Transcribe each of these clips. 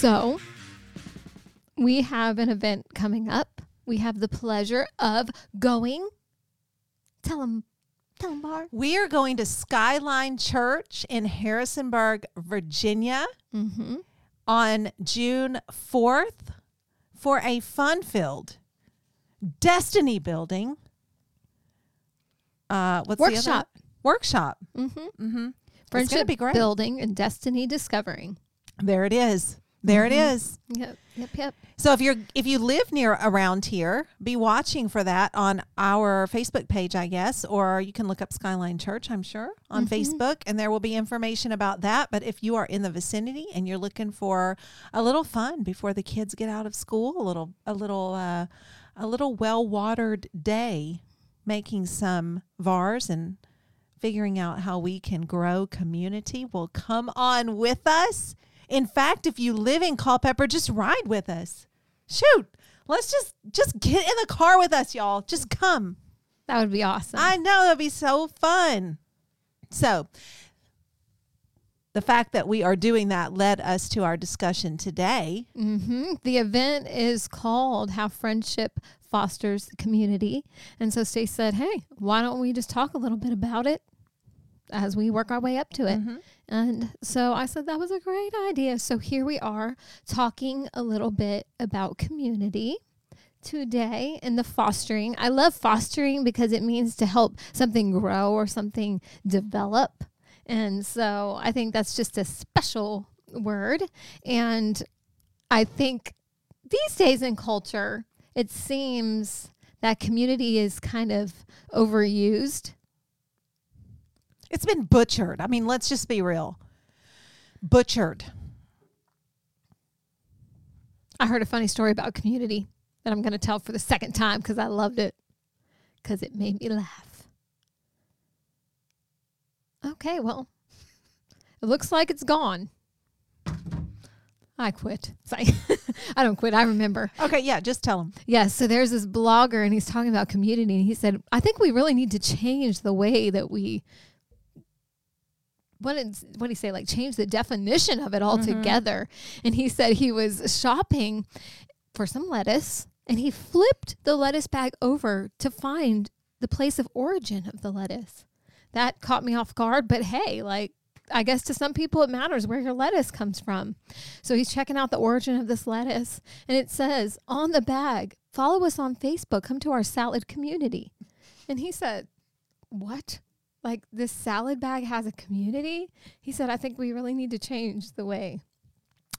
So, we have an event coming up. We have the pleasure of going. Tell them, tell them, Bar. We are going to Skyline Church in Harrisonburg, Virginia Mm-hmm. on June 4th for a fun filled destiny building. Uh, what's the other- Workshop. Workshop. Mm-hmm. Mm-hmm. Friendship be great. building and destiny discovering. There it is. There it Mhm. is. Yep, yep, yep. So if you're if you live near around here, be watching for that on our Facebook page, I guess, or you can look up Skyline Church, I'm sure, on Mhm. Facebook, and there will be information about that. But if you are in the vicinity and you're looking for a little fun before the kids get out of school, a little a little uh, a little well watered day, making some vars and figuring out how we can grow community, well, come on with us. In fact, if you live in Culpeper, just ride with us. Shoot, let's just just get in the car with us, y'all. Just come. That would be awesome. I know that'd be so fun. So, the fact that we are doing that led us to our discussion today. hmm The event is called How Friendship Fosters Community. And so Stace said, hey, why don't we just talk a little bit about it as we work our way up to it? Mhm. And so I said, that was a great idea. So here we are talking a little bit about community today and the fostering. I love fostering because it means to help something grow or something develop. And so I think that's just a special word. And I think these days in culture, it seems that community is kind of overused. It's been butchered. I mean, let's just be real. Butchered. I heard a funny story about community that I'm going to tell for the second time because I loved it because it made me laugh. Okay, well, it looks like it's gone. I quit. Sorry. I don't quit. I remember. Okay, yeah, just tell him. Yes. so there's this blogger and he's talking about community and he said, I think we really need to change the way that we what did what did he say? Like change the definition of it mm-hmm. altogether. And he said he was shopping for some lettuce and he flipped the lettuce bag over to find the place of origin of the lettuce. That caught me off guard, but hey, like I guess to some people it matters where your lettuce comes from. So he's checking out the origin of this lettuce and it says on the bag, follow us on Facebook, come to our salad community. And he said, What? Like this salad bag has a community? He said, I think we really need to change the way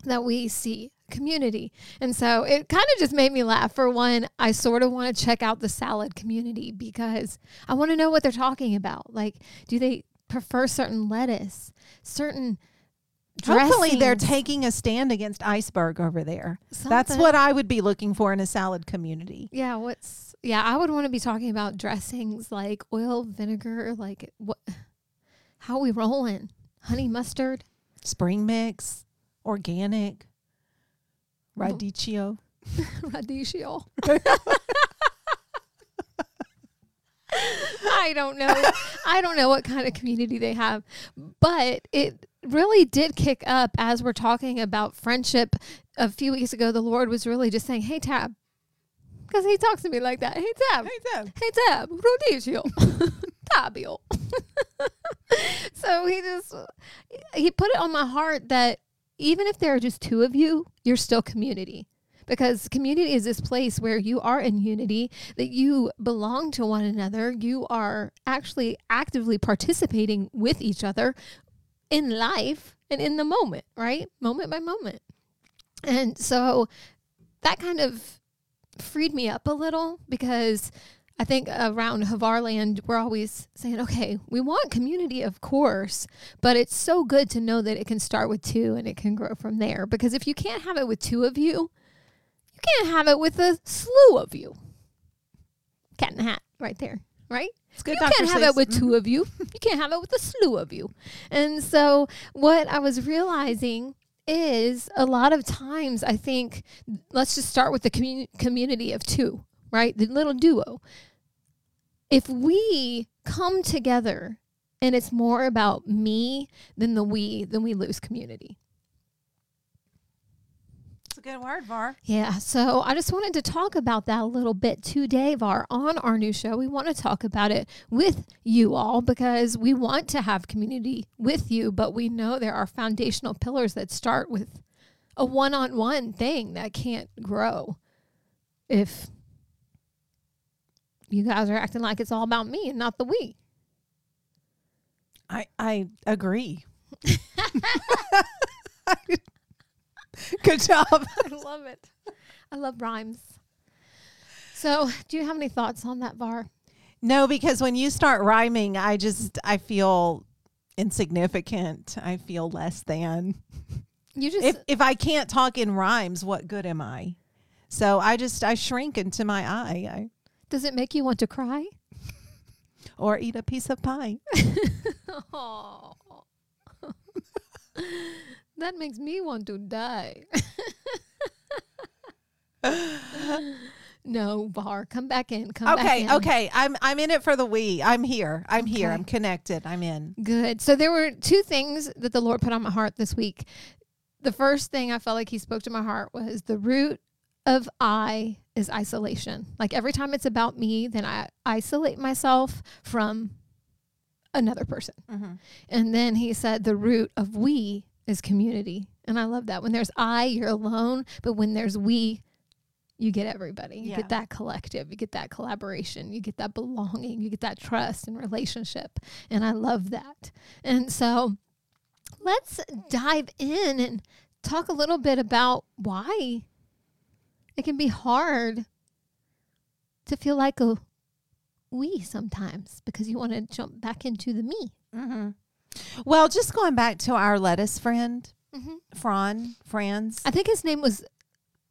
that we see community. And so it kind of just made me laugh. For one, I sort of want to check out the salad community because I want to know what they're talking about. Like, do they prefer certain lettuce, certain Hopefully, they're taking a stand against iceberg over there. That's what I would be looking for in a salad community. Yeah, what's yeah, I would want to be talking about dressings like oil, vinegar, like what how we rolling? Honey mustard? Spring mix, organic, mm-hmm. radicchio. Radicchio. I don't know. I don't know what kind of community they have, but it really did kick up as we're talking about friendship. A few weeks ago, the Lord was really just saying, "Hey, Tab," because He talks to me like that. Hey, Tab. Hey, Tab. Hey, Tab. Rodizio. Tabio. so he just he put it on my heart that even if there are just two of you, you're still community. Because community is this place where you are in unity, that you belong to one another, you are actually actively participating with each other in life and in the moment, right? Moment by moment. And so that kind of freed me up a little because I think around Havarland, we're always saying, okay, we want community, of course, but it's so good to know that it can start with two and it can grow from there. Because if you can't have it with two of you, you can't have it with a slew of you. Cat in the hat, right there, right? It's good. you can't have it with two mm-hmm. of you. You can't have it with a slew of you. And so, what I was realizing is a lot of times I think let's just start with the commu- community of two, right? The little duo. If we come together and it's more about me than the we, then we lose community. A good word, Var. Yeah, so I just wanted to talk about that a little bit today, Var, on our new show. We want to talk about it with you all because we want to have community with you, but we know there are foundational pillars that start with a one on one thing that can't grow if you guys are acting like it's all about me and not the we. I I agree. Good job. I love it. I love rhymes. So, do you have any thoughts on that, Var? No, because when you start rhyming, I just I feel insignificant. I feel less than. You just If if I can't talk in rhymes, what good am I? So I just I shrink into my eye, I, does it make you want to cry? or eat a piece of pie. Oh. That makes me want to die. no, Bar, come back in. Come back Okay, in. okay. I'm I'm in it for the we. I'm here. I'm here. I'm connected. I'm in. Good. So there were two things that the Lord put on my heart this week. The first thing I felt like He spoke to my heart was the root of I is isolation. Like every time it's about me, then I isolate myself from another person. Mm-hmm. And then he said the root of we is community. And I love that. When there's I, you're alone. But when there's we, you get everybody. You Yeah. get that collective. You get that collaboration. You get that belonging. You get that trust and relationship. And I love that. And so let's dive in and talk a little bit about why it can be hard to feel like a we sometimes because you want to jump back into the me. Mm-hmm. Well, just going back to our lettuce friend, Mm-hmm. Fran, Franz, I think his name was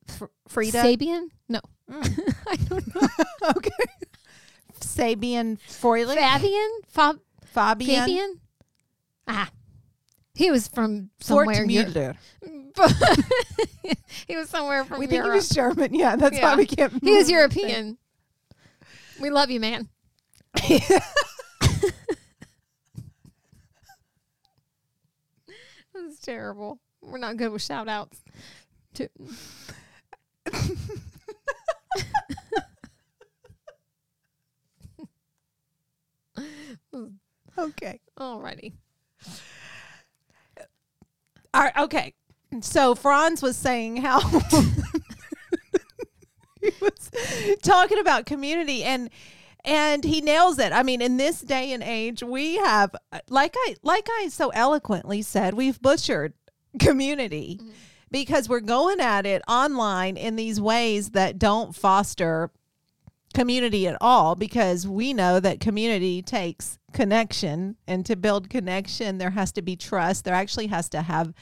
Fr- Frida. Sabian. No, Mm. I don't know. okay. Sabian Froelich. Fabian? Fab- Fabian. Fabian? Ah, he was from somewhere. Europe. He was somewhere from We think he was German. Yeah, that's Yeah. why we can't. he was European. We love you, man. Terrible. We're not good with shout outs. To- okay. Alrighty. All right, okay. So Franz was saying how he was talking about community and and he nails it. I mean, in this day and age, we have like I like I so eloquently said, we've butchered community mm-hmm. because we're going at it online in these ways that don't foster community at all because we know that community takes connection. And to build connection there has to be trust. There actually has to have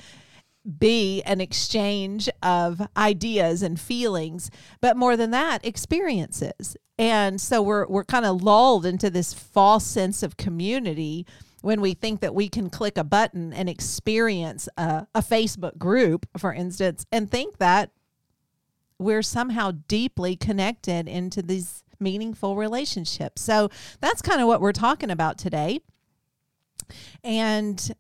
be an exchange of ideas and feelings but more than that experiences and so we're we're kind of lulled into this false sense of community when we think that we can click a button and experience a, a Facebook group for instance and think that we're somehow deeply connected into these meaningful relationships. So that's kind of what we're talking about today. And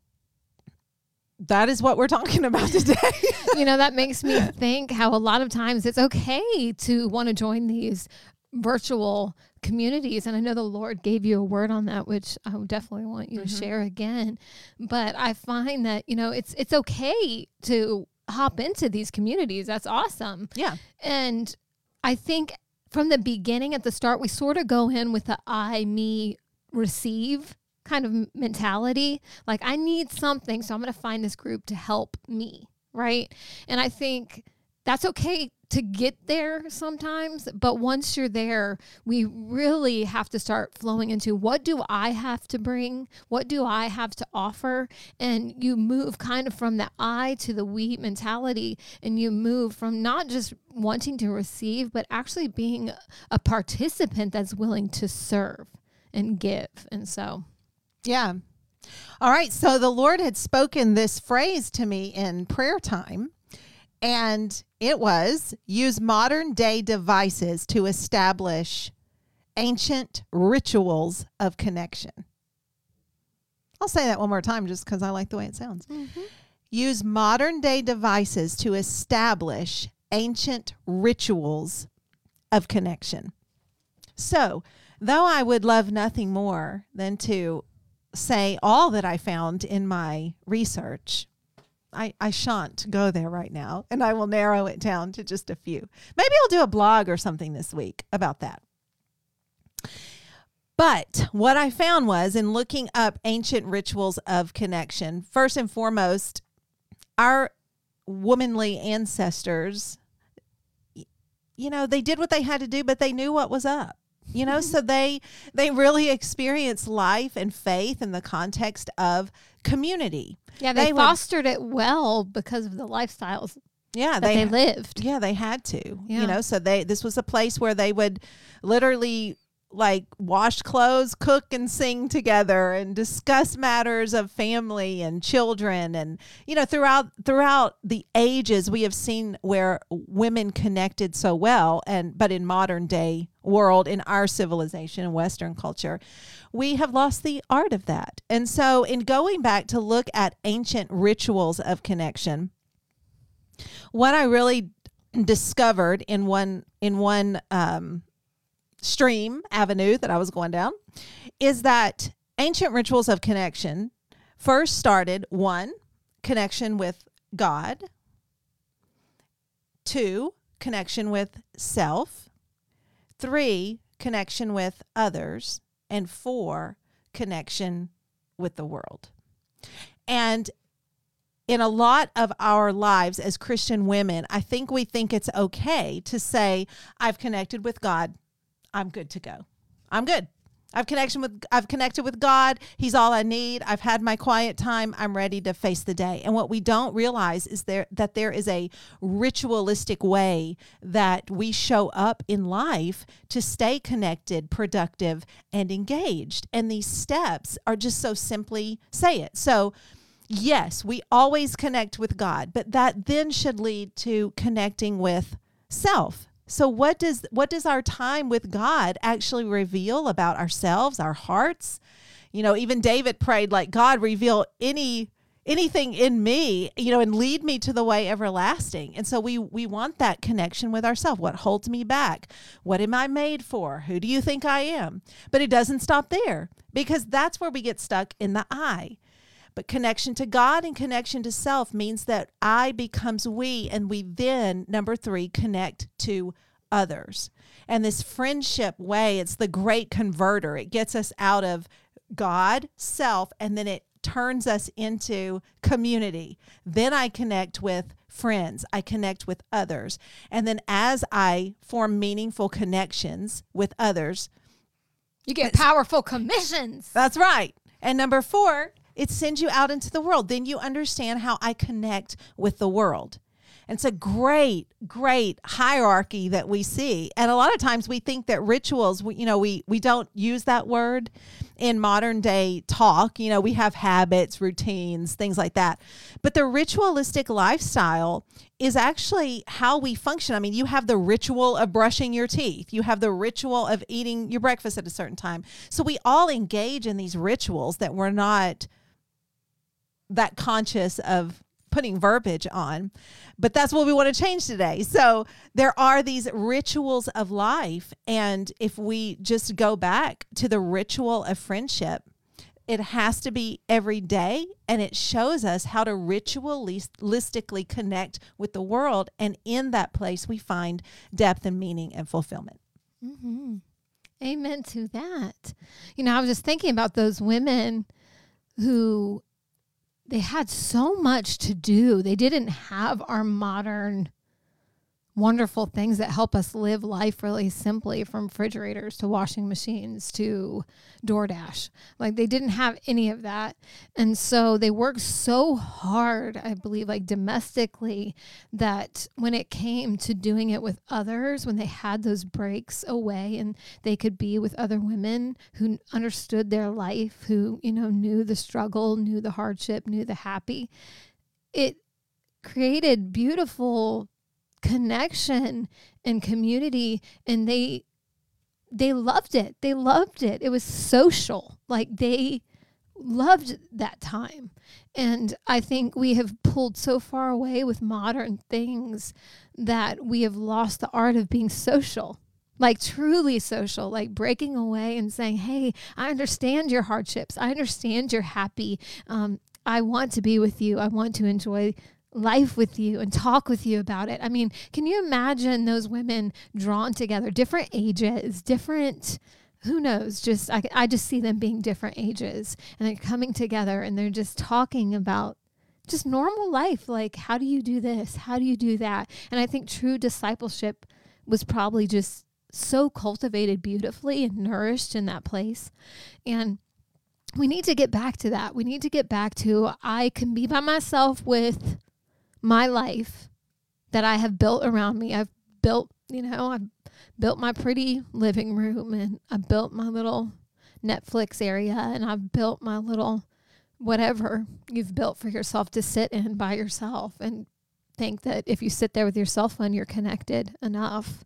that is what we're talking about today. you know, that makes me think how a lot of times it's okay to want to join these virtual communities. And I know the Lord gave you a word on that, which I would definitely want you to mm-hmm. share again. But I find that, you know, it's it's okay to hop into these communities. That's awesome. yeah. And I think from the beginning, at the start, we sort of go in with the I, me, receive kind of mentality. Like, I need something, so I'm going to find this group to help me. Right. And I think that's okay to get there sometimes. But once you're there, we really have to start flowing into what do I have to bring? What do I have to offer? And you move kind of from the I to the we mentality, and you move from not just wanting to receive, but actually being a participant that's willing to serve and give. And so, Yeah. All right. So the Lord had spoken this phrase to me in prayer time, and it was use modern day devices to establish ancient rituals of connection. I'll say that one more time just because I like the way it sounds. Mm-hmm. Use modern day devices to establish ancient rituals of connection. So, though I would love nothing more than to say all that I found in my research, I, I shan't go there right now and I will narrow it down to just a few. Maybe I'll do a blog or something this week about that. But what I found was in looking up ancient rituals of connection, first and foremost, our womanly ancestors, you know, they did what they had to do, but they knew what was up you know so they they really experience life and faith in the context of community Yeah, they, They fostered it well because of the lifestyles yeah that they, they lived. yeah they had to Yeah. you know so they this was a place where they would literally like wash clothes cook and sing together and discuss matters of family and children and you know throughout throughout the ages we have seen where women connected so well and but in modern day world in our civilization and western culture we have lost the art of that. And so in going back to look at ancient rituals of connection what I really discovered in one in one um, stream avenue that I was going down is that ancient rituals of connection first started one connection with God, two connection with self, three connection with others, and four connection with the world. And in a lot of our lives as Christian women, I think we think it's okay to say, I've connected with God. I'm good to go. I'm good. I've connection with I've connected with God. He's all I need. I've had my quiet time. I'm ready to face the day. And what we don't realize is there that there is a ritualistic way that we show up in life to stay connected, productive, and engaged. And these steps are just so simply say it. So yes, we always connect with God, but that then should lead to connecting with self. So what does what does our time with God actually reveal about ourselves, our hearts? You know, even David prayed like God reveal any anything in me, you know, and lead me to the way everlasting. And so we we want that connection with ourselves. What holds me back? What am I made for? Who do you think I am? But it doesn't stop there because that's where we get stuck in the I. But connection to God and connection to self means that I becomes we, and we then, number three, connect to others. And this friendship way, it's the great converter. It gets us out of God, self, and then it turns us into community. Then I connect with friends, I connect with others. And then as I form meaningful connections with others, You get powerful commissions. that's right. And number four, it sends you out into the world. Then you understand how I connect with the world. It's a great, great hierarchy that we see. And a lot of times we think that rituals, we, you know, we, we don't use that word in modern day talk. You know, we have habits, routines, things like that. But the ritualistic lifestyle is actually how we function. I mean, you have the ritual of brushing your teeth, you have the ritual of eating your breakfast at a certain time. So we all engage in these rituals that we're not that conscious of putting verbiage on. But that's what we want to change today. So there are these rituals of life. And if we just go back to the ritual of friendship, it has to be every day and it shows us how to ritualistically connect with the world and in that place we find depth and meaning and fulfillment mm-hmm. Amen to that. You know, I was just thinking about those women who they had so much to do. They didn't have our modern wonderful things that help us live life really simply from refrigerators to washing machines to DoorDash. Like they didn't have any of that. And so they worked so hard, I believe, like domestically, that when it came to doing it with others, when they had those breaks away and they could be with other women who understood their life, who, you know, knew the struggle, knew the hardship, knew the happy, it created beautiful connection and community and they they loved it they loved it it was social like they loved that time. And I think we have pulled so far away with modern things that we have lost the art of being social. Like truly social, like breaking away and saying, Hey, I understand your hardships. I understand you're happy. Um, I want to be with you. I want to enjoy life with you and talk with you about it. I mean, can you imagine those women drawn together, different ages, different who knows? Just I, I just see them being different ages and they're coming together and they're just talking about just normal life. Like how do you do this? How do you do that? And i think true discipleship was probably just so cultivated beautifully and nourished in that place. And we need to get back to that. We need to get back to i can be by myself with my life that i have built around me i've built you know i've built my pretty living room and I built my little Netflix area and I've built my little whatever you've built for yourself to sit in by yourself and think that if you sit there with your cell phone, you're connected enough.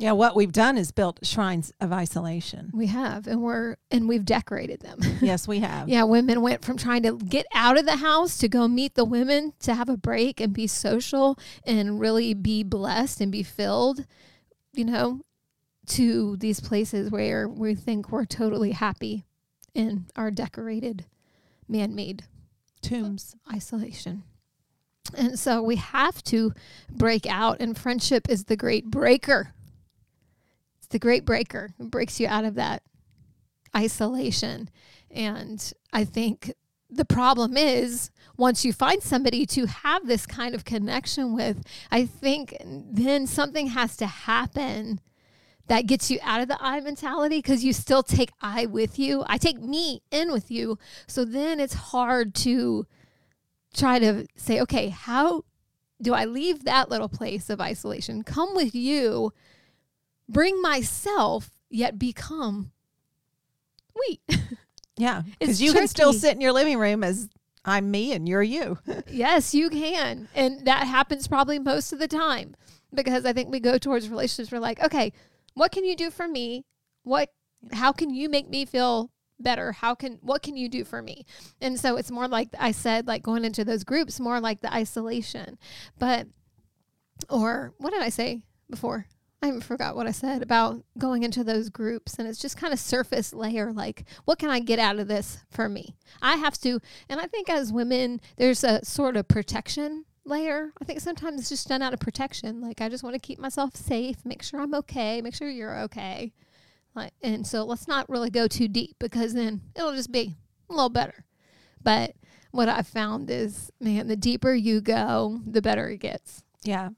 Yeah, what we've done is built shrines of isolation. We have, and we're and we've decorated them. Yes, we have. yeah, women went from trying to get out of the house to go meet the women to have a break and be social and really be blessed and be filled you know, to these places where we think we're totally happy in our decorated man made tombs isolation. And so we have to break out, and friendship is the great breaker. The great breaker. It breaks you out of that isolation. And I think the problem is once you find somebody to have this kind of connection with, I think then something has to happen that gets you out of the I mentality because you still take I with you. I take me in with you. So then it's hard to try to say, okay, how do I leave that little place of isolation, come with you, bring myself, yet become we? Yeah, because you tricky. can still sit in your living room as I'm me and you're you. yes, you can. And that happens probably most of the time because I think we go towards relationships. We're like, okay, what can you do for me? What, how can you make me feel better? How can, what can you do for me? And so it's more like I said, like going into those groups, more like the isolation. But, or what did I say before? I forgot what I said about going into those groups and it's just kind of surface layer like what can I get out of this for me? I have to and I think as women there's a sort of protection layer. I think sometimes it's just done out of protection. Like I just want to keep myself safe, make sure I'm okay, make sure you're okay. Like and so let's not really go too deep because then it'll just be a little better. But what I've found is man, the deeper you go, the better it gets. Yeah.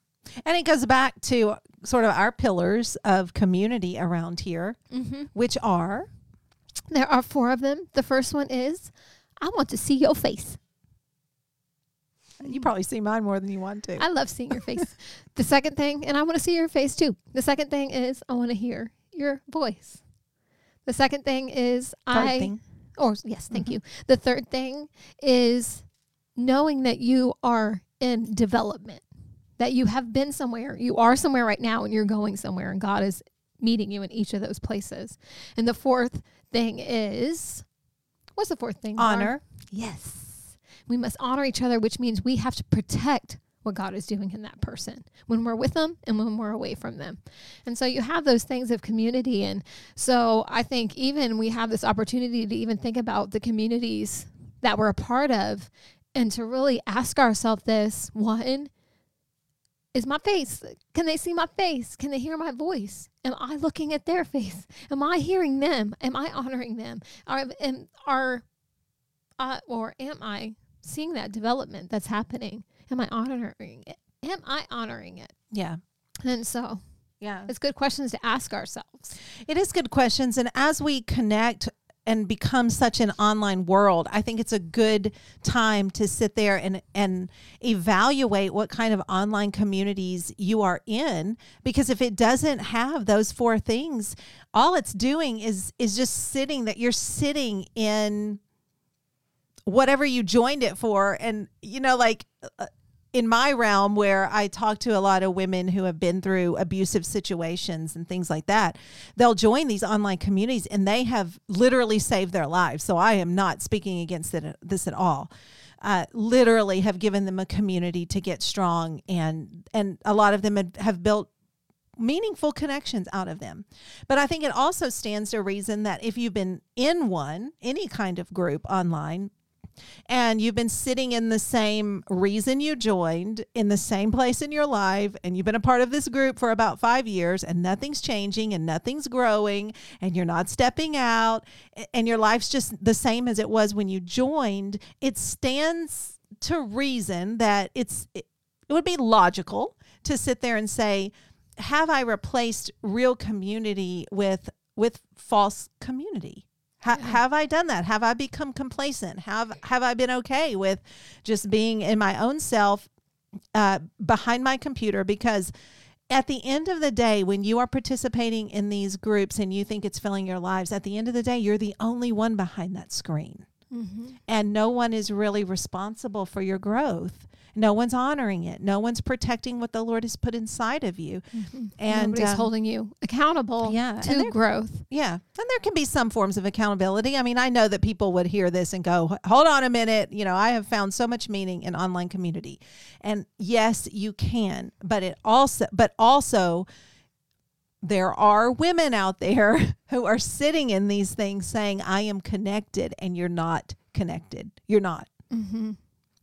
And it goes back to sort of our pillars of community around here, mm-hmm. which are there are four of them. The first one is I want to see your face. You probably see mine more than you want to. I love seeing your face. the second thing, and I want to see your face too. The second thing is I want to hear your voice. The second thing is third I thing. or yes, thank mm-hmm. you. The third thing is knowing that you are in development that you have been somewhere, you are somewhere right now, and you're going somewhere, and God is meeting you in each of those places. And the fourth thing is what's the fourth thing? Honor. Yes. We must honor each other, which means we have to protect what God is doing in that person when we're with them and when we're away from them. And so you have those things of community. And so I think even we have this opportunity to even think about the communities that we're a part of and to really ask ourselves this one, is my face. Can they see my face? Can they hear my voice? Am I looking at their face? Am I hearing them? Am I honoring them? Are, am, are uh, or am I seeing that development that's happening? Am I honoring it? Am I honoring it? Yeah. And so, yeah, it's good questions to ask ourselves. It is good questions. And as we connect and become such an online world, I think it's a good time to sit there and and evaluate what kind of online communities you are in. Because if it doesn't have those four things, all it's doing is is just sitting that you're sitting in whatever you joined it for. And you know like uh, in my realm where I talk to a lot of women who have been through abusive situations and things like that, they'll join these online communities and they have literally saved their lives. So I am not speaking against it, this at all. Uh, literally have given them a community to get strong and and a lot of them have- have built meaningful connections out of them. But I think it also stands to reason that if you've been in one, any kind of group online, and you've been sitting in the same reason you joined in the same place in your life and you've been a part of this group for about 5 years and nothing's changing and nothing's growing and you're not stepping out and your life's just the same as it was when you joined it stands to reason that it's it, would be logical to sit there and say have I replaced real community with with false community? Ha- Have I done that? Have I become complacent? Have have I been okay with just being in my own self uh, behind my computer? Because at the end of the day, when you are participating in these groups and you think it's filling your lives, at the end of the day, you're the only one behind that screen and no one is really responsible for your growth. No one's honoring it. No one's protecting what the Lord has put inside of you. And Nobody's um, holding you accountable yeah, to they're- growth. yeah, and there can be some forms of accountability. I mean, I know that people would hear this and go, "Hold on a minute." You know, I have found so much meaning in online community, and yes, you can, but it also, but also, there are women out there who are sitting in these things saying, "I am connected," and you're not connected. You're not. Mm-hmm.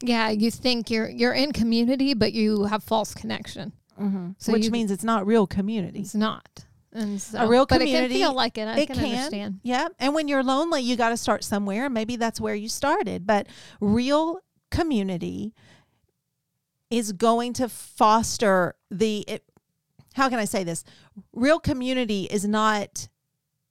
Yeah, you think you're you're in community, but you have false connection. Mm-hmm. So which you- means it's not real community. It's not. And so, a real but community. it can feel like it. I it can, can, understand. Yeah, and when you're lonely, you got to start somewhere. Maybe that's where you started. But real community is going to foster the. How can I say this? Real community is not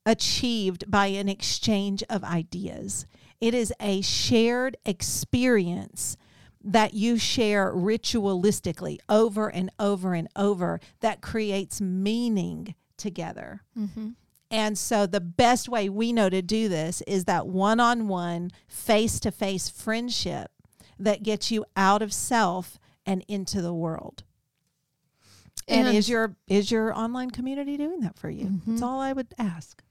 achieved by an exchange of ideas. It is a shared experience that you share ritualistically over and over and over that creates meaning together. Mm-hmm. And so the best way we know to do this is that one-on-one, face-to-face friendship that gets you out of self and into the world. And, And- is your is your online community doing that for you? That's all I would ask.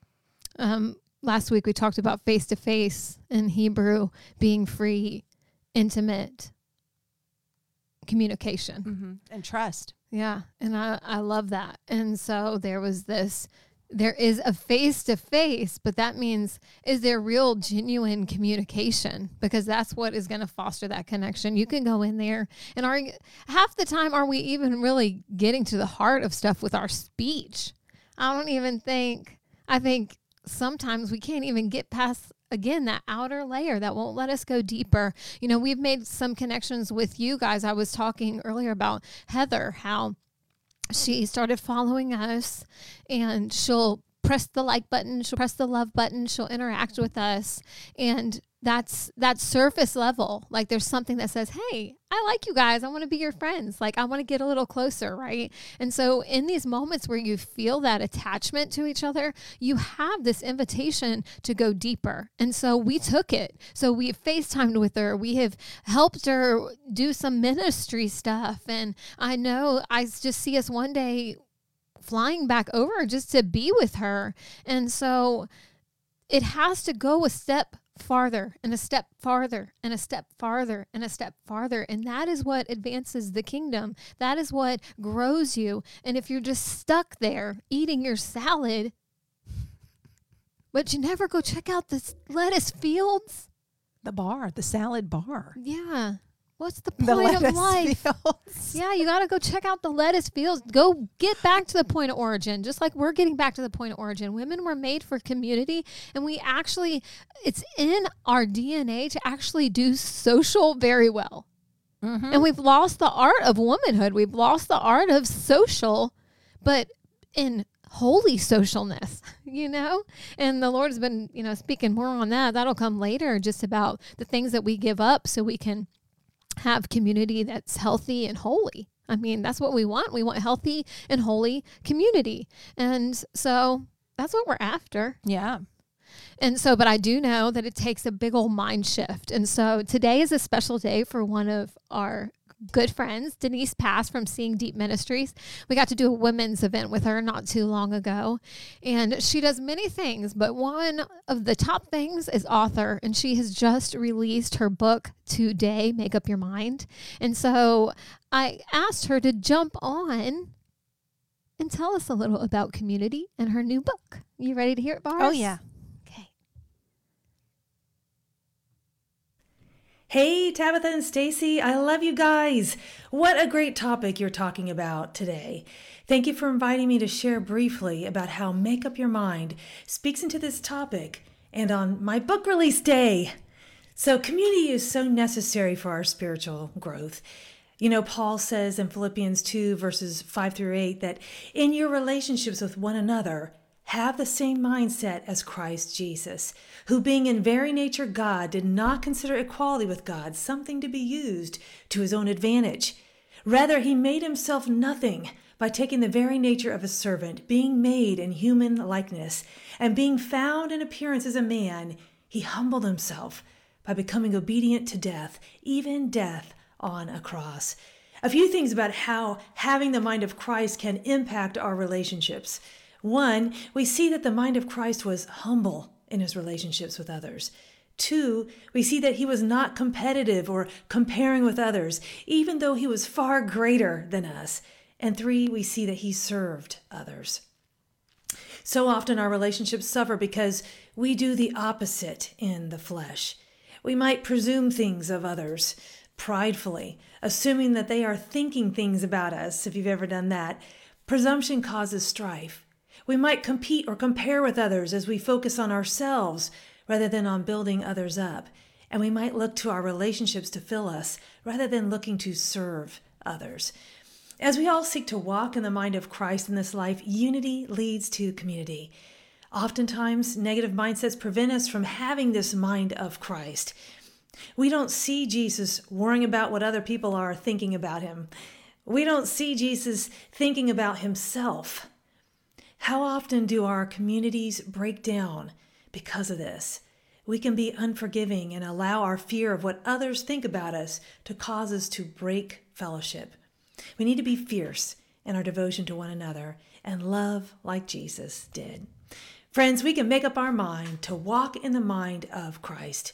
Um, last week we talked about face to face in Hebrew being free, intimate communication. And trust. Yeah, and I I love that. And so there was this there is a face to face, but that means is there real genuine communication because that's what is going to foster that connection. You can go in there and are half the time are we even really getting to the heart of stuff with our speech? I don't even think I think sometimes we can't even get past again that outer layer that won't let us go deeper. You know, we've made some connections with you guys. I was talking earlier about Heather how she started following us and she'll press the like button she'll press the love button she'll interact with us. And that's that surface level like there's something that says hey i like you guys. I want to be your friends. Like i want to get a little closer right? And so in these moments where you feel that attachment to each other you have this invitation to go deeper. And so we took it. So we facetimed with her. We have helped her do some ministry stuff. And i know i just see us one day flying back over just to be with her. And so it has to go a step farther and a step farther and a step farther and a step farther. And that is what advances the kingdom. That is what grows you. And if you're just stuck there eating your salad, but you never go check out the lettuce fields, The bar, the salad bar. yeah. What's the The point of life? fields. Yeah, you got to go check out the lettuce fields. Go get back to the point of origin, just like we're getting back to the point of origin. Women were made for community, and we actually, it's in our DNA to actually do social very well. Mm-hmm. And we've lost the art of womanhood. We've lost the art of social, but in holy socialness, you know? And the Lord has been, you know, speaking more on that. That'll come later, just about the things that we give up so we can have community that's healthy and holy. I mean, that's what we want. We want healthy and holy community. And so that's what we're after. Yeah. And so, but I do know that it takes a big old mind shift. And so today is a special day for one of our good friends, Denise Pass from Seeing Deep Ministries. We got to do a women's event with her not too long ago. And she does many things, but one of the top things is author. And she has just released her book today, Make Up Your Mind. And so I asked her to jump on and tell us a little about community and her new book. You ready to hear it, Boris? Oh, yeah. Hey, Tabitha and Stacy, I love you guys. What a great topic you're talking about today. Thank you for inviting me to share briefly about how Make Up Your Mind speaks into this topic and on my book release day. So, community is so necessary for our spiritual growth. You know, Paul says in Philippians 2, verses 5 through 8, that in your relationships with one another, have the same mindset as Christ Jesus, who, being in very nature God, did not consider equality with God something to be used to his own advantage. Rather, he made himself nothing by taking the very nature of a servant, being made in human likeness, and being found in appearance as a man, he humbled himself by becoming obedient to death, even death on a cross. A few things about how having the mind of Christ can impact our relationships. One, we see that the mind of Christ was humble in his relationships with others. Two, we see that he was not competitive or comparing with others, even though he was far greater than us. And three, we see that he served others. So often our relationships suffer because we do the opposite in the flesh. We might presume things of others pridefully, assuming that they are thinking things about us, if you've ever done that. Presumption causes strife. We might compete or compare with others as we focus on ourselves rather than on building others up. And we might look to our relationships to fill us rather than looking to serve others. As we all seek to walk in the mind of Christ in this life, unity leads to community. Oftentimes, negative mindsets prevent us from having this mind of Christ. We don't see Jesus worrying about what other people are thinking about him. We don't see Jesus thinking about himself. How often do our communities break down because of this? We can be unforgiving and allow our fear of what others think about us to cause us to break fellowship. We need to be fierce in our devotion to one another and love like Jesus did. Friends, we can make up our mind to walk in the mind of Christ.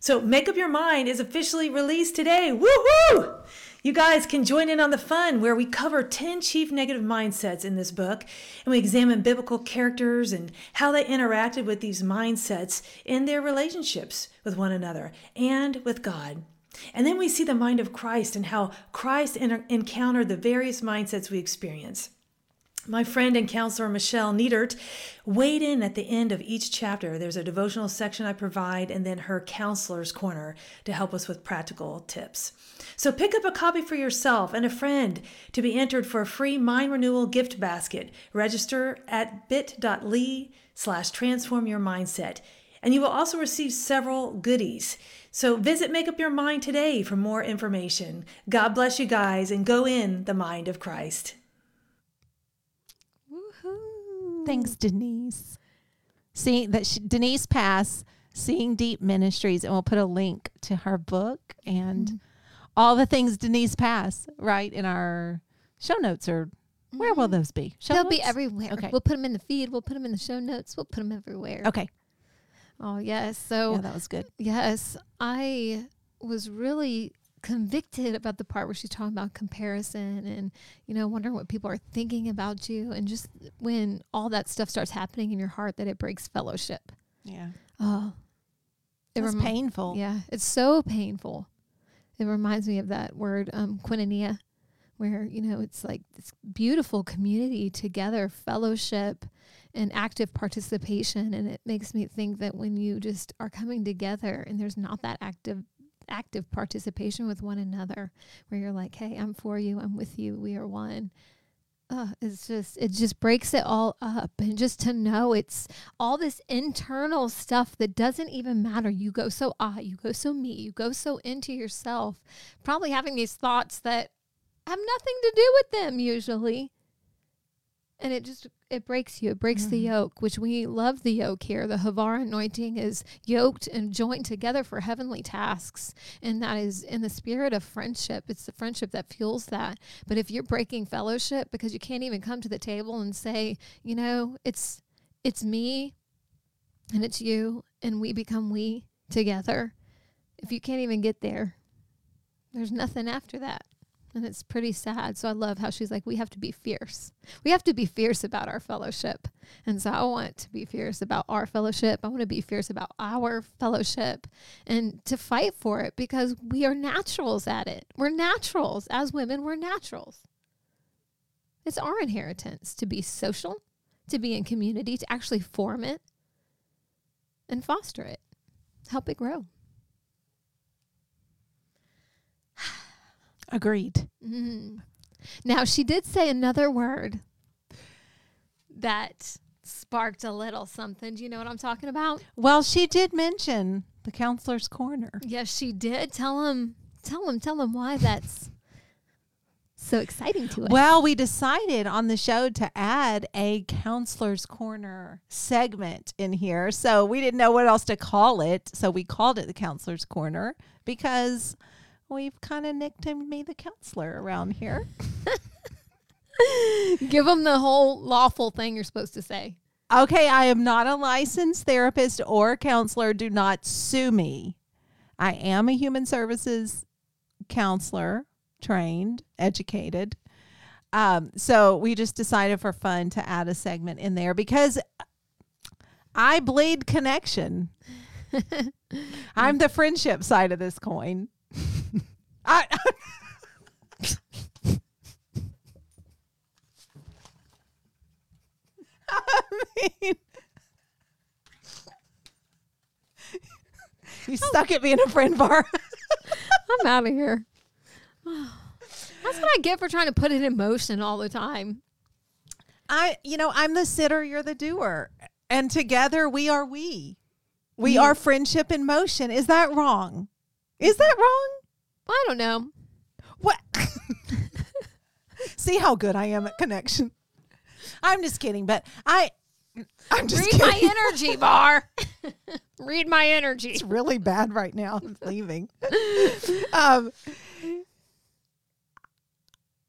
So, Make Up Your Mind is officially released today. Woohoo! You guys can join in on the fun where we cover 10 chief negative mindsets in this book and we examine biblical characters and how they interacted with these mindsets in their relationships with one another and with God. And then we see the mind of Christ and how Christ encountered the various mindsets we experience. My friend and counselor Michelle Neidert weighed in at the end of each chapter. There's a devotional section I provide, and then her counselor's corner to help us with practical tips. So pick up a copy for yourself and a friend to be entered for a free mind renewal gift basket. Register at bit.ly slash transform your mindset. And you will also receive several goodies. So visit Make Up Your Mind today for more information. God bless you guys and go in the mind of Christ. Thanks, Denise. Seeing that she, Denise Pass, Seeing Deep Ministries, and we'll put a link to her book and mm-hmm. all the things Denise Pass right in our show notes or where will mm-hmm. those be? Show They'll notes? be everywhere. Okay. We'll put them in the feed. We'll put them in the show notes. We'll put them everywhere. Okay. Oh, yes. So, yeah, that was good. Yes. I was really convicted about the part where she's talking about comparison and you know wondering what people are thinking about you and just when all that stuff starts happening in your heart that it breaks fellowship. Yeah. Oh. It was rem- painful. Yeah it's so painful. It reminds me of that word um koinonia where you know it's like this beautiful community together fellowship and active participation. And it makes me think that when you just are coming together and there's not that active active participation with one another where you're like, hey, I'm for you, I'm with you, we are one. Uh, it's just it just breaks it all up. And just to know it's all this internal stuff that doesn't even matter. You go so I you go so me you go so into yourself probably having these thoughts that have nothing to do with them usually. And it just it breaks you. It breaks the Mm-hmm. yoke, which we love the yoke here. The Havar anointing is yoked and joined together for heavenly tasks, and that is in the spirit of friendship. It's the friendship that fuels that. But if you're breaking fellowship because you can't even come to the table and say, you know, it's it's me and it's you and we become we together. If you can't even get there, there's nothing after that. And it's pretty sad. So I love how she's like, we have to be fierce. We have to be fierce about our fellowship. And so I want to be fierce about our fellowship. I want to be fierce about our fellowship and to fight for it because we are naturals at it. We're naturals. As women, we're naturals. It's our inheritance to be social, to be in community, to actually form it and foster it, help it grow. Agreed. Mm. Now, she did say another word that sparked a little something. Do you know what I'm talking about? Well, she did mention the counselor's corner. Yes, she did. Tell him, tell him, tell him why that's so exciting to us. Well, we decided on the show to add a counselor's corner segment in here. So we didn't know what else to call it. So we called it the counselor's corner because we've kind of nicknamed me the counselor around here. Give them the whole lawful thing you're supposed to say. Okay, I am not a licensed therapist or counselor. Do not sue me. I am a human services counselor, trained, educated. Um, so we just decided for fun to add a segment in there because I bleed connection. I'm the friendship side of this coin. I, I mean, you stuck at being a friend bar. I'm out of here. That's what I get for trying to put it in motion all the time. I, you know, I'm the sitter, you're the doer, and together we are we. We Yeah. are friendship in motion. Is that wrong? Is that wrong? I don't know. What? See how good I am at connection. I'm just kidding, but I, I'm just Read kidding. my energy, Bar. Read my energy. it's really bad right now. I'm leaving. um,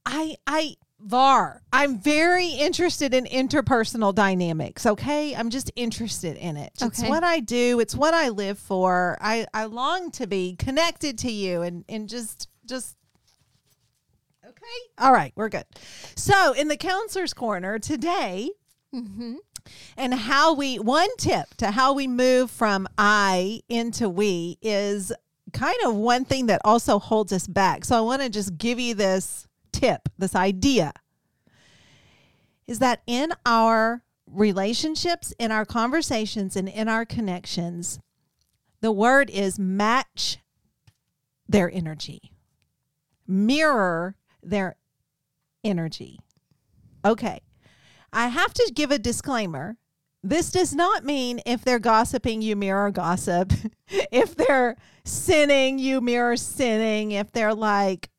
I, I, VAR. I'm very interested in interpersonal dynamics. Okay, I'm just interested in it. It's what I do. It's what I live for. I, I long to be connected to you and and just just. Okay. All right, we're good. So, in the counselor's corner today, Mm-hmm. and how we one tip to how we move from I into we is kind of one thing that also holds us back. So I want to just give you this tip, this idea is that in our relationships, in our conversations, and in our connections, the word is match their energy, mirror their energy. Okay. I have to give a disclaimer. This does not mean if they're gossiping, you mirror gossip. if they're sinning, you mirror sinning. If they're like,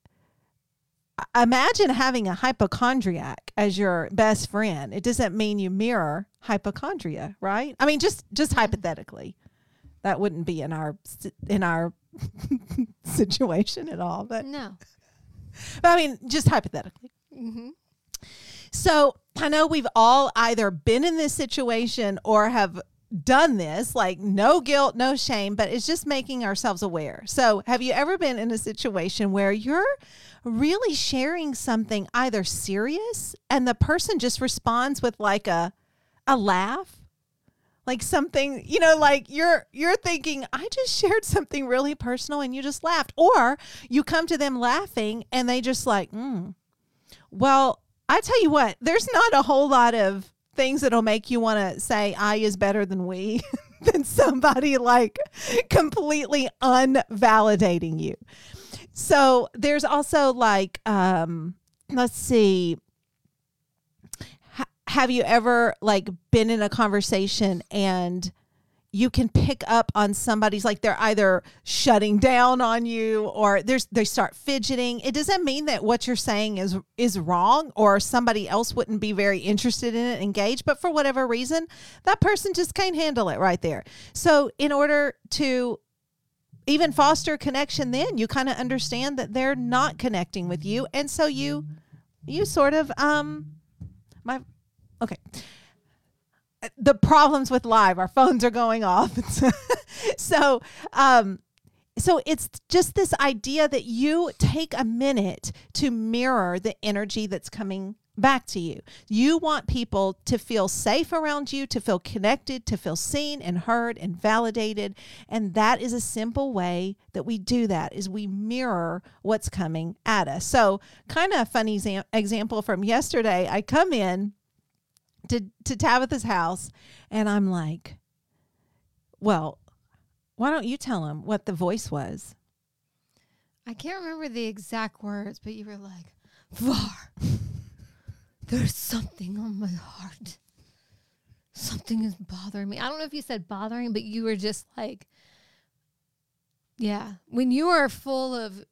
imagine having a hypochondriac as your best friend. It doesn't mean you mirror hypochondria, right? I mean, just just hypothetically, that wouldn't be in our in our situation at all. But, No. but I mean, just hypothetically. Mm-hmm. So I know we've all either been in this situation or have done this, like no guilt, no shame, but it's just making ourselves aware. So, have you ever been in a situation where you're really sharing something either serious and the person just responds with like a a laugh? Like something, you know, like you're you're thinking, I just shared something really personal and you just laughed. Or you come to them laughing and they just like, mm, well, I tell you what, there's not a whole lot of things that'll make you want to say I is better than we than somebody like completely unvalidating you. So there's also like um let's see. Ha- have you ever like been in a conversation and you can pick up on somebody's like they're either shutting down on you or there's they start fidgeting. It doesn't mean that what you're saying is is wrong or somebody else wouldn't be very interested in it engaged but for whatever reason that person just can't handle it right there. So in order to even foster connection then you kind of understand that they're not connecting with you. And so you you sort of um my okay. The problems with live our phones are going off. So um so it's just this idea that you take a minute to mirror the energy that's coming back to you. You want people to feel safe around you, to feel connected, to feel seen and heard and validated, and that is a simple way that we do that is we mirror what's coming at us. So, kind of a funny example from yesterday, I come in to to Tabitha's house and I'm like, well, why don't you tell him what the voice was? I can't remember the exact words, but you were like, Var, there's something on my heart. Something is bothering me. I don't know if you said bothering, but you were just like, yeah. When you are full of,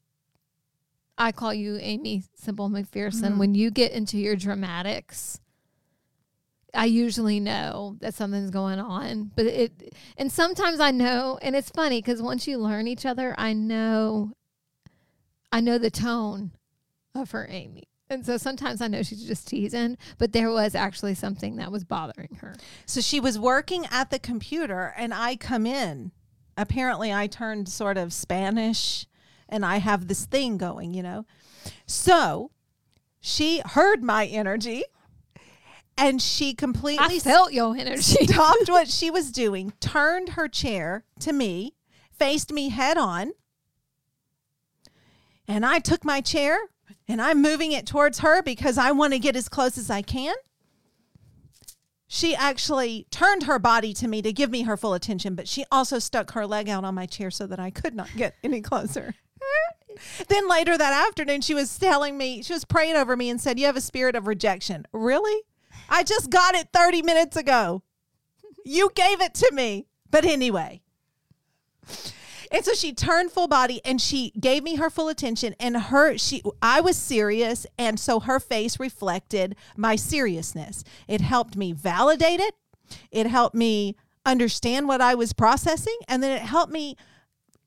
I call you Aimee Semple McPherson, mm-hmm. when you get into your dramatics, I usually know that something's going on, but it, and sometimes I know, and it's funny because once you learn each other, I know, I know the tone of her Aimee. And so sometimes I know she's just teasing, but there was actually something that was bothering her. So she was working at the computer, and I come in. Apparently, I turned sort of Spanish, and I have this thing going, you know. So she heard my energy and she completely I felt your energy. stopped what she was doing, turned her chair to me, faced me head on, and I took my chair and I'm moving it towards her because I want to get as close as I can. She actually turned her body to me to give me her full attention, but she also stuck her leg out on my chair so that I could not get any closer. then later that afternoon, she was telling me, she was praying over me and said, You have a spirit of rejection. Really? I just got it 30 minutes ago. You gave it to me. But anyway. And so she turned full body and she gave me her full attention and her she I was serious and so her face reflected my seriousness. It helped me validate it. It helped me understand what I was processing and then it helped me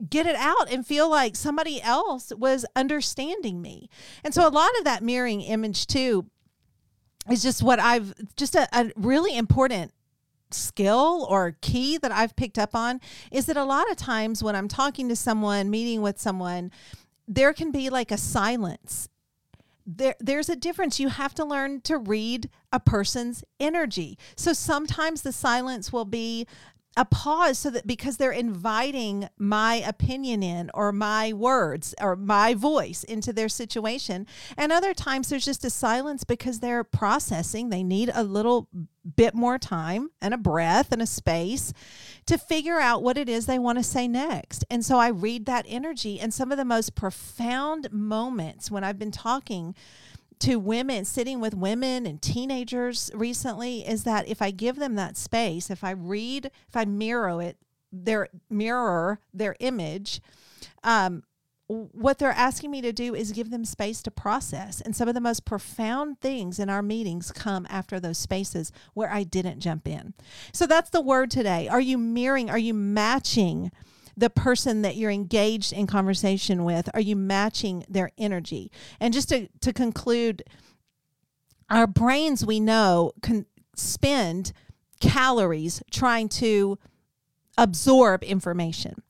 get it out and feel like somebody else was understanding me. And so a lot of that mirroring image too is just what I've just a, a really important skill or key that I've picked up on is that a lot of times when I'm talking to someone, meeting with someone, there can be like a silence. There, there's a difference. You have to learn to read a person's energy. So sometimes the silence will be a pause so that because they're inviting my opinion in or my words or my voice into their situation. And other times there's just a silence because they're processing. They need a little bit more time and a breath and a space to figure out what it is they want to say next. And so i read that energy. And some of the most profound moments when i've been talking to women sitting with women and teenagers recently is that if I give them that space, if I read, if I mirror it, their mirror their image, um, what they're asking me to do is give them space to process. And some of the most profound things in our meetings come after those spaces where I didn't jump in. So that's the word today. Are you mirroring? Are you matching? The person that you're engaged in conversation with? Are you matching their energy? And just to, to conclude, our brains, we know, can spend calories trying to absorb information.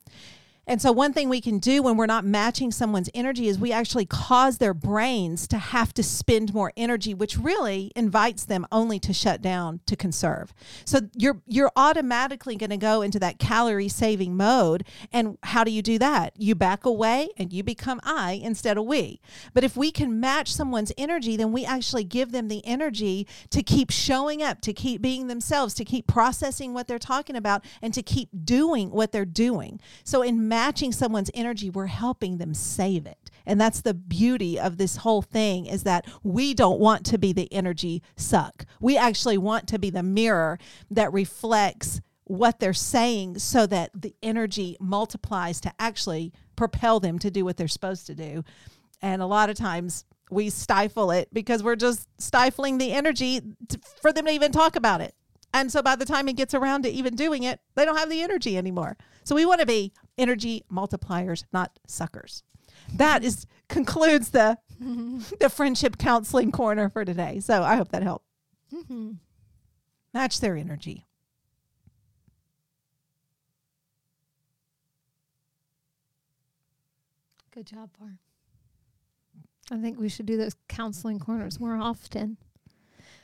And so, one thing we can do when we're not matching someone's energy is we actually cause their brains to have to spend more energy, which really invites them only to shut down to conserve. So you're you're automatically going to go into that calorie saving mode. And how do you do that? You back away and you become I instead of we. But if we can match someone's energy, then we actually give them the energy to keep showing up, to keep being themselves, to keep processing what they're talking about, and to keep doing what they're doing. So in matching someone's energy, we're helping them save it. And that's the beauty of this whole thing is that we don't want to be the energy suck. We actually want to be the mirror that reflects what they're saying so that the energy multiplies to actually propel them to do what they're supposed to do. And a lot of times we stifle it because we're just stifling the energy for them to even talk about it. And so by the time it gets around to even doing it, they don't have the energy anymore. So we want to be energy multipliers, not suckers. That is concludes the the friendship counseling corner for today. So I hope that helped. Mm-hmm. Match their energy. Good job, Bar. I think we should do those counseling corners more often.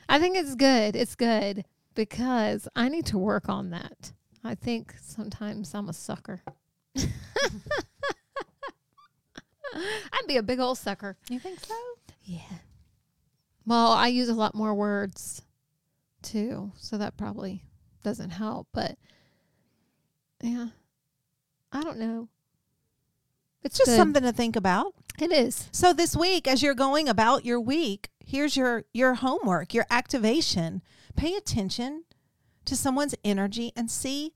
I think it's good. It's good because I need to work on that. I think sometimes I'm a sucker. I'd be a big old sucker. You think so? Yeah. Well, I use a lot more words too, so that probably doesn't help. But yeah, I don't know. It's just good. something to think about. It is. So this week, as you're going about your week, here's your your homework, your activation. Pay attention to someone's energy and see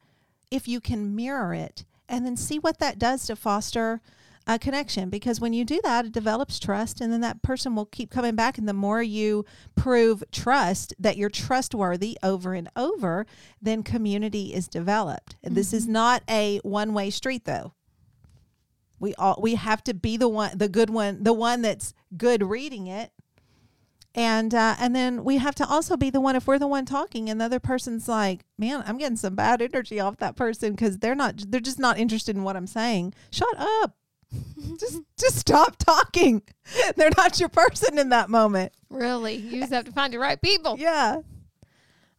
if you can mirror it, and then see what that does to foster a connection. Because when you do that, it develops trust, and then that person will keep coming back. And the more you prove trust that you're trustworthy over and over, then community is developed. And this is mm-hmm. not a one way street, though we all we have to be the one the good one the one that's good reading it and uh, and then we have to also be the one if we're the one talking and the other person's like man i'm getting some bad energy off that person because they're not they're just not interested in what i'm saying shut up just just stop talking they're not your person in that moment Really, you just have to find the right people. yeah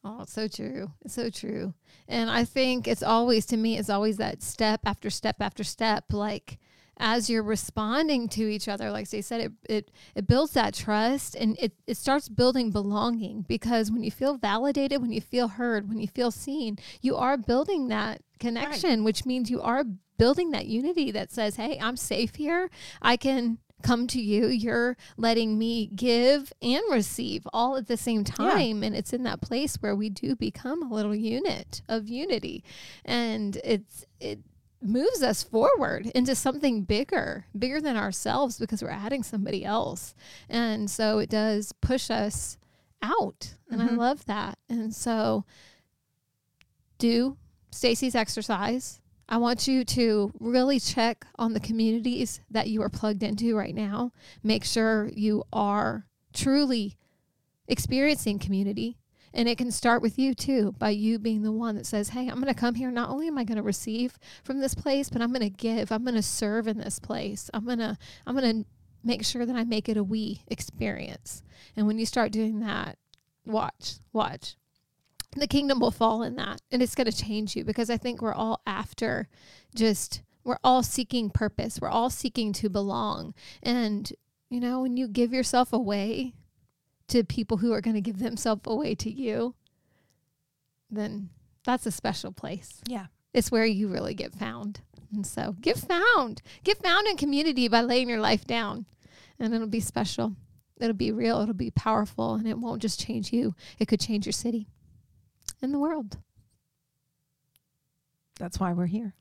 Oh, it's so true. It's so true. And I think it's always, to me, it's always that step after step after step. Like as you're responding to each other, like they said, it, it, it builds that trust and it, it starts building belonging because when you feel validated, when you feel heard, when you feel seen, you are building that connection, which means you are building that unity that says, hey, I'm safe here. I can come to you. You're letting me give and receive all at the same time. And it's in that place where we do become a little unit of unity. And it's, it, moves us forward into something bigger, bigger than ourselves because we're adding somebody else. And so it does push us out. And I Mhm. love that. And so do Stacy's exercise. I want you to really check on the communities that you are plugged into right now. Make sure you are truly experiencing community. And it can start with you too, by you being the one that says, Hey, I'm going to come here. Not only am I going to receive from this place, but I'm going to give. I'm going to serve in this place. I'm going to, I'm going to make sure that I make it a we experience. And when you start doing that, watch, watch. The kingdom will fall in that and it's going to change you because I think we're all after just, we're all seeking purpose. We're all seeking to belong. And, you know, when you give yourself away to people who are going to give themselves away to you, then that's a special place. yeah It's where you really get found. And so get found. Get found in community by laying your life down. And it'll be special. It'll be real. It'll be powerful. And it won't just change you, it could change your city and the world. that's why we're here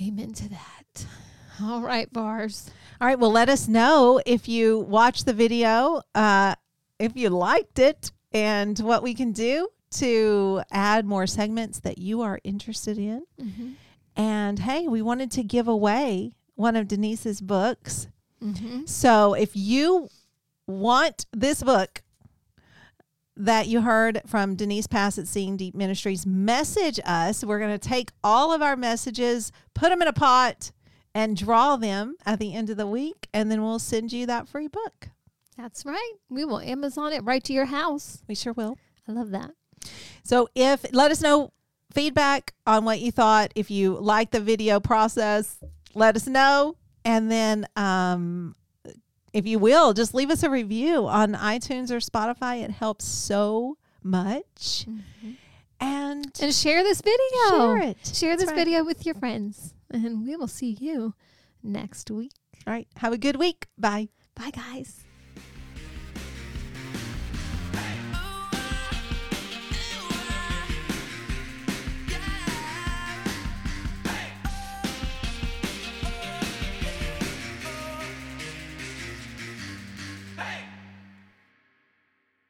Amen to that. All right, bars. All right. Well, let us know if you watched the video, uh, if you liked it, and what we can do to add more segments that you are interested in. Mm-hmm. And hey, we wanted to give away one of Denise's books. Mm-hmm. So if you want this book that you heard from Denise Pass at Seeing Deep Ministries, message us. We're going to take all of our messages, put them in a pot, and draw them at the end of the week, and then we'll send you that free book. That's right. We will Amazon it right to your house. We sure will. I love that. So if let us know feedback on what you thought. If you like the video process, let us know. And then um if you will, just leave us a review on iTunes or Spotify. It helps so much. And And share this video. share it. Share this right. video with your friends. And we will see you next week. All right. Have a good week. Bye. Bye, guys.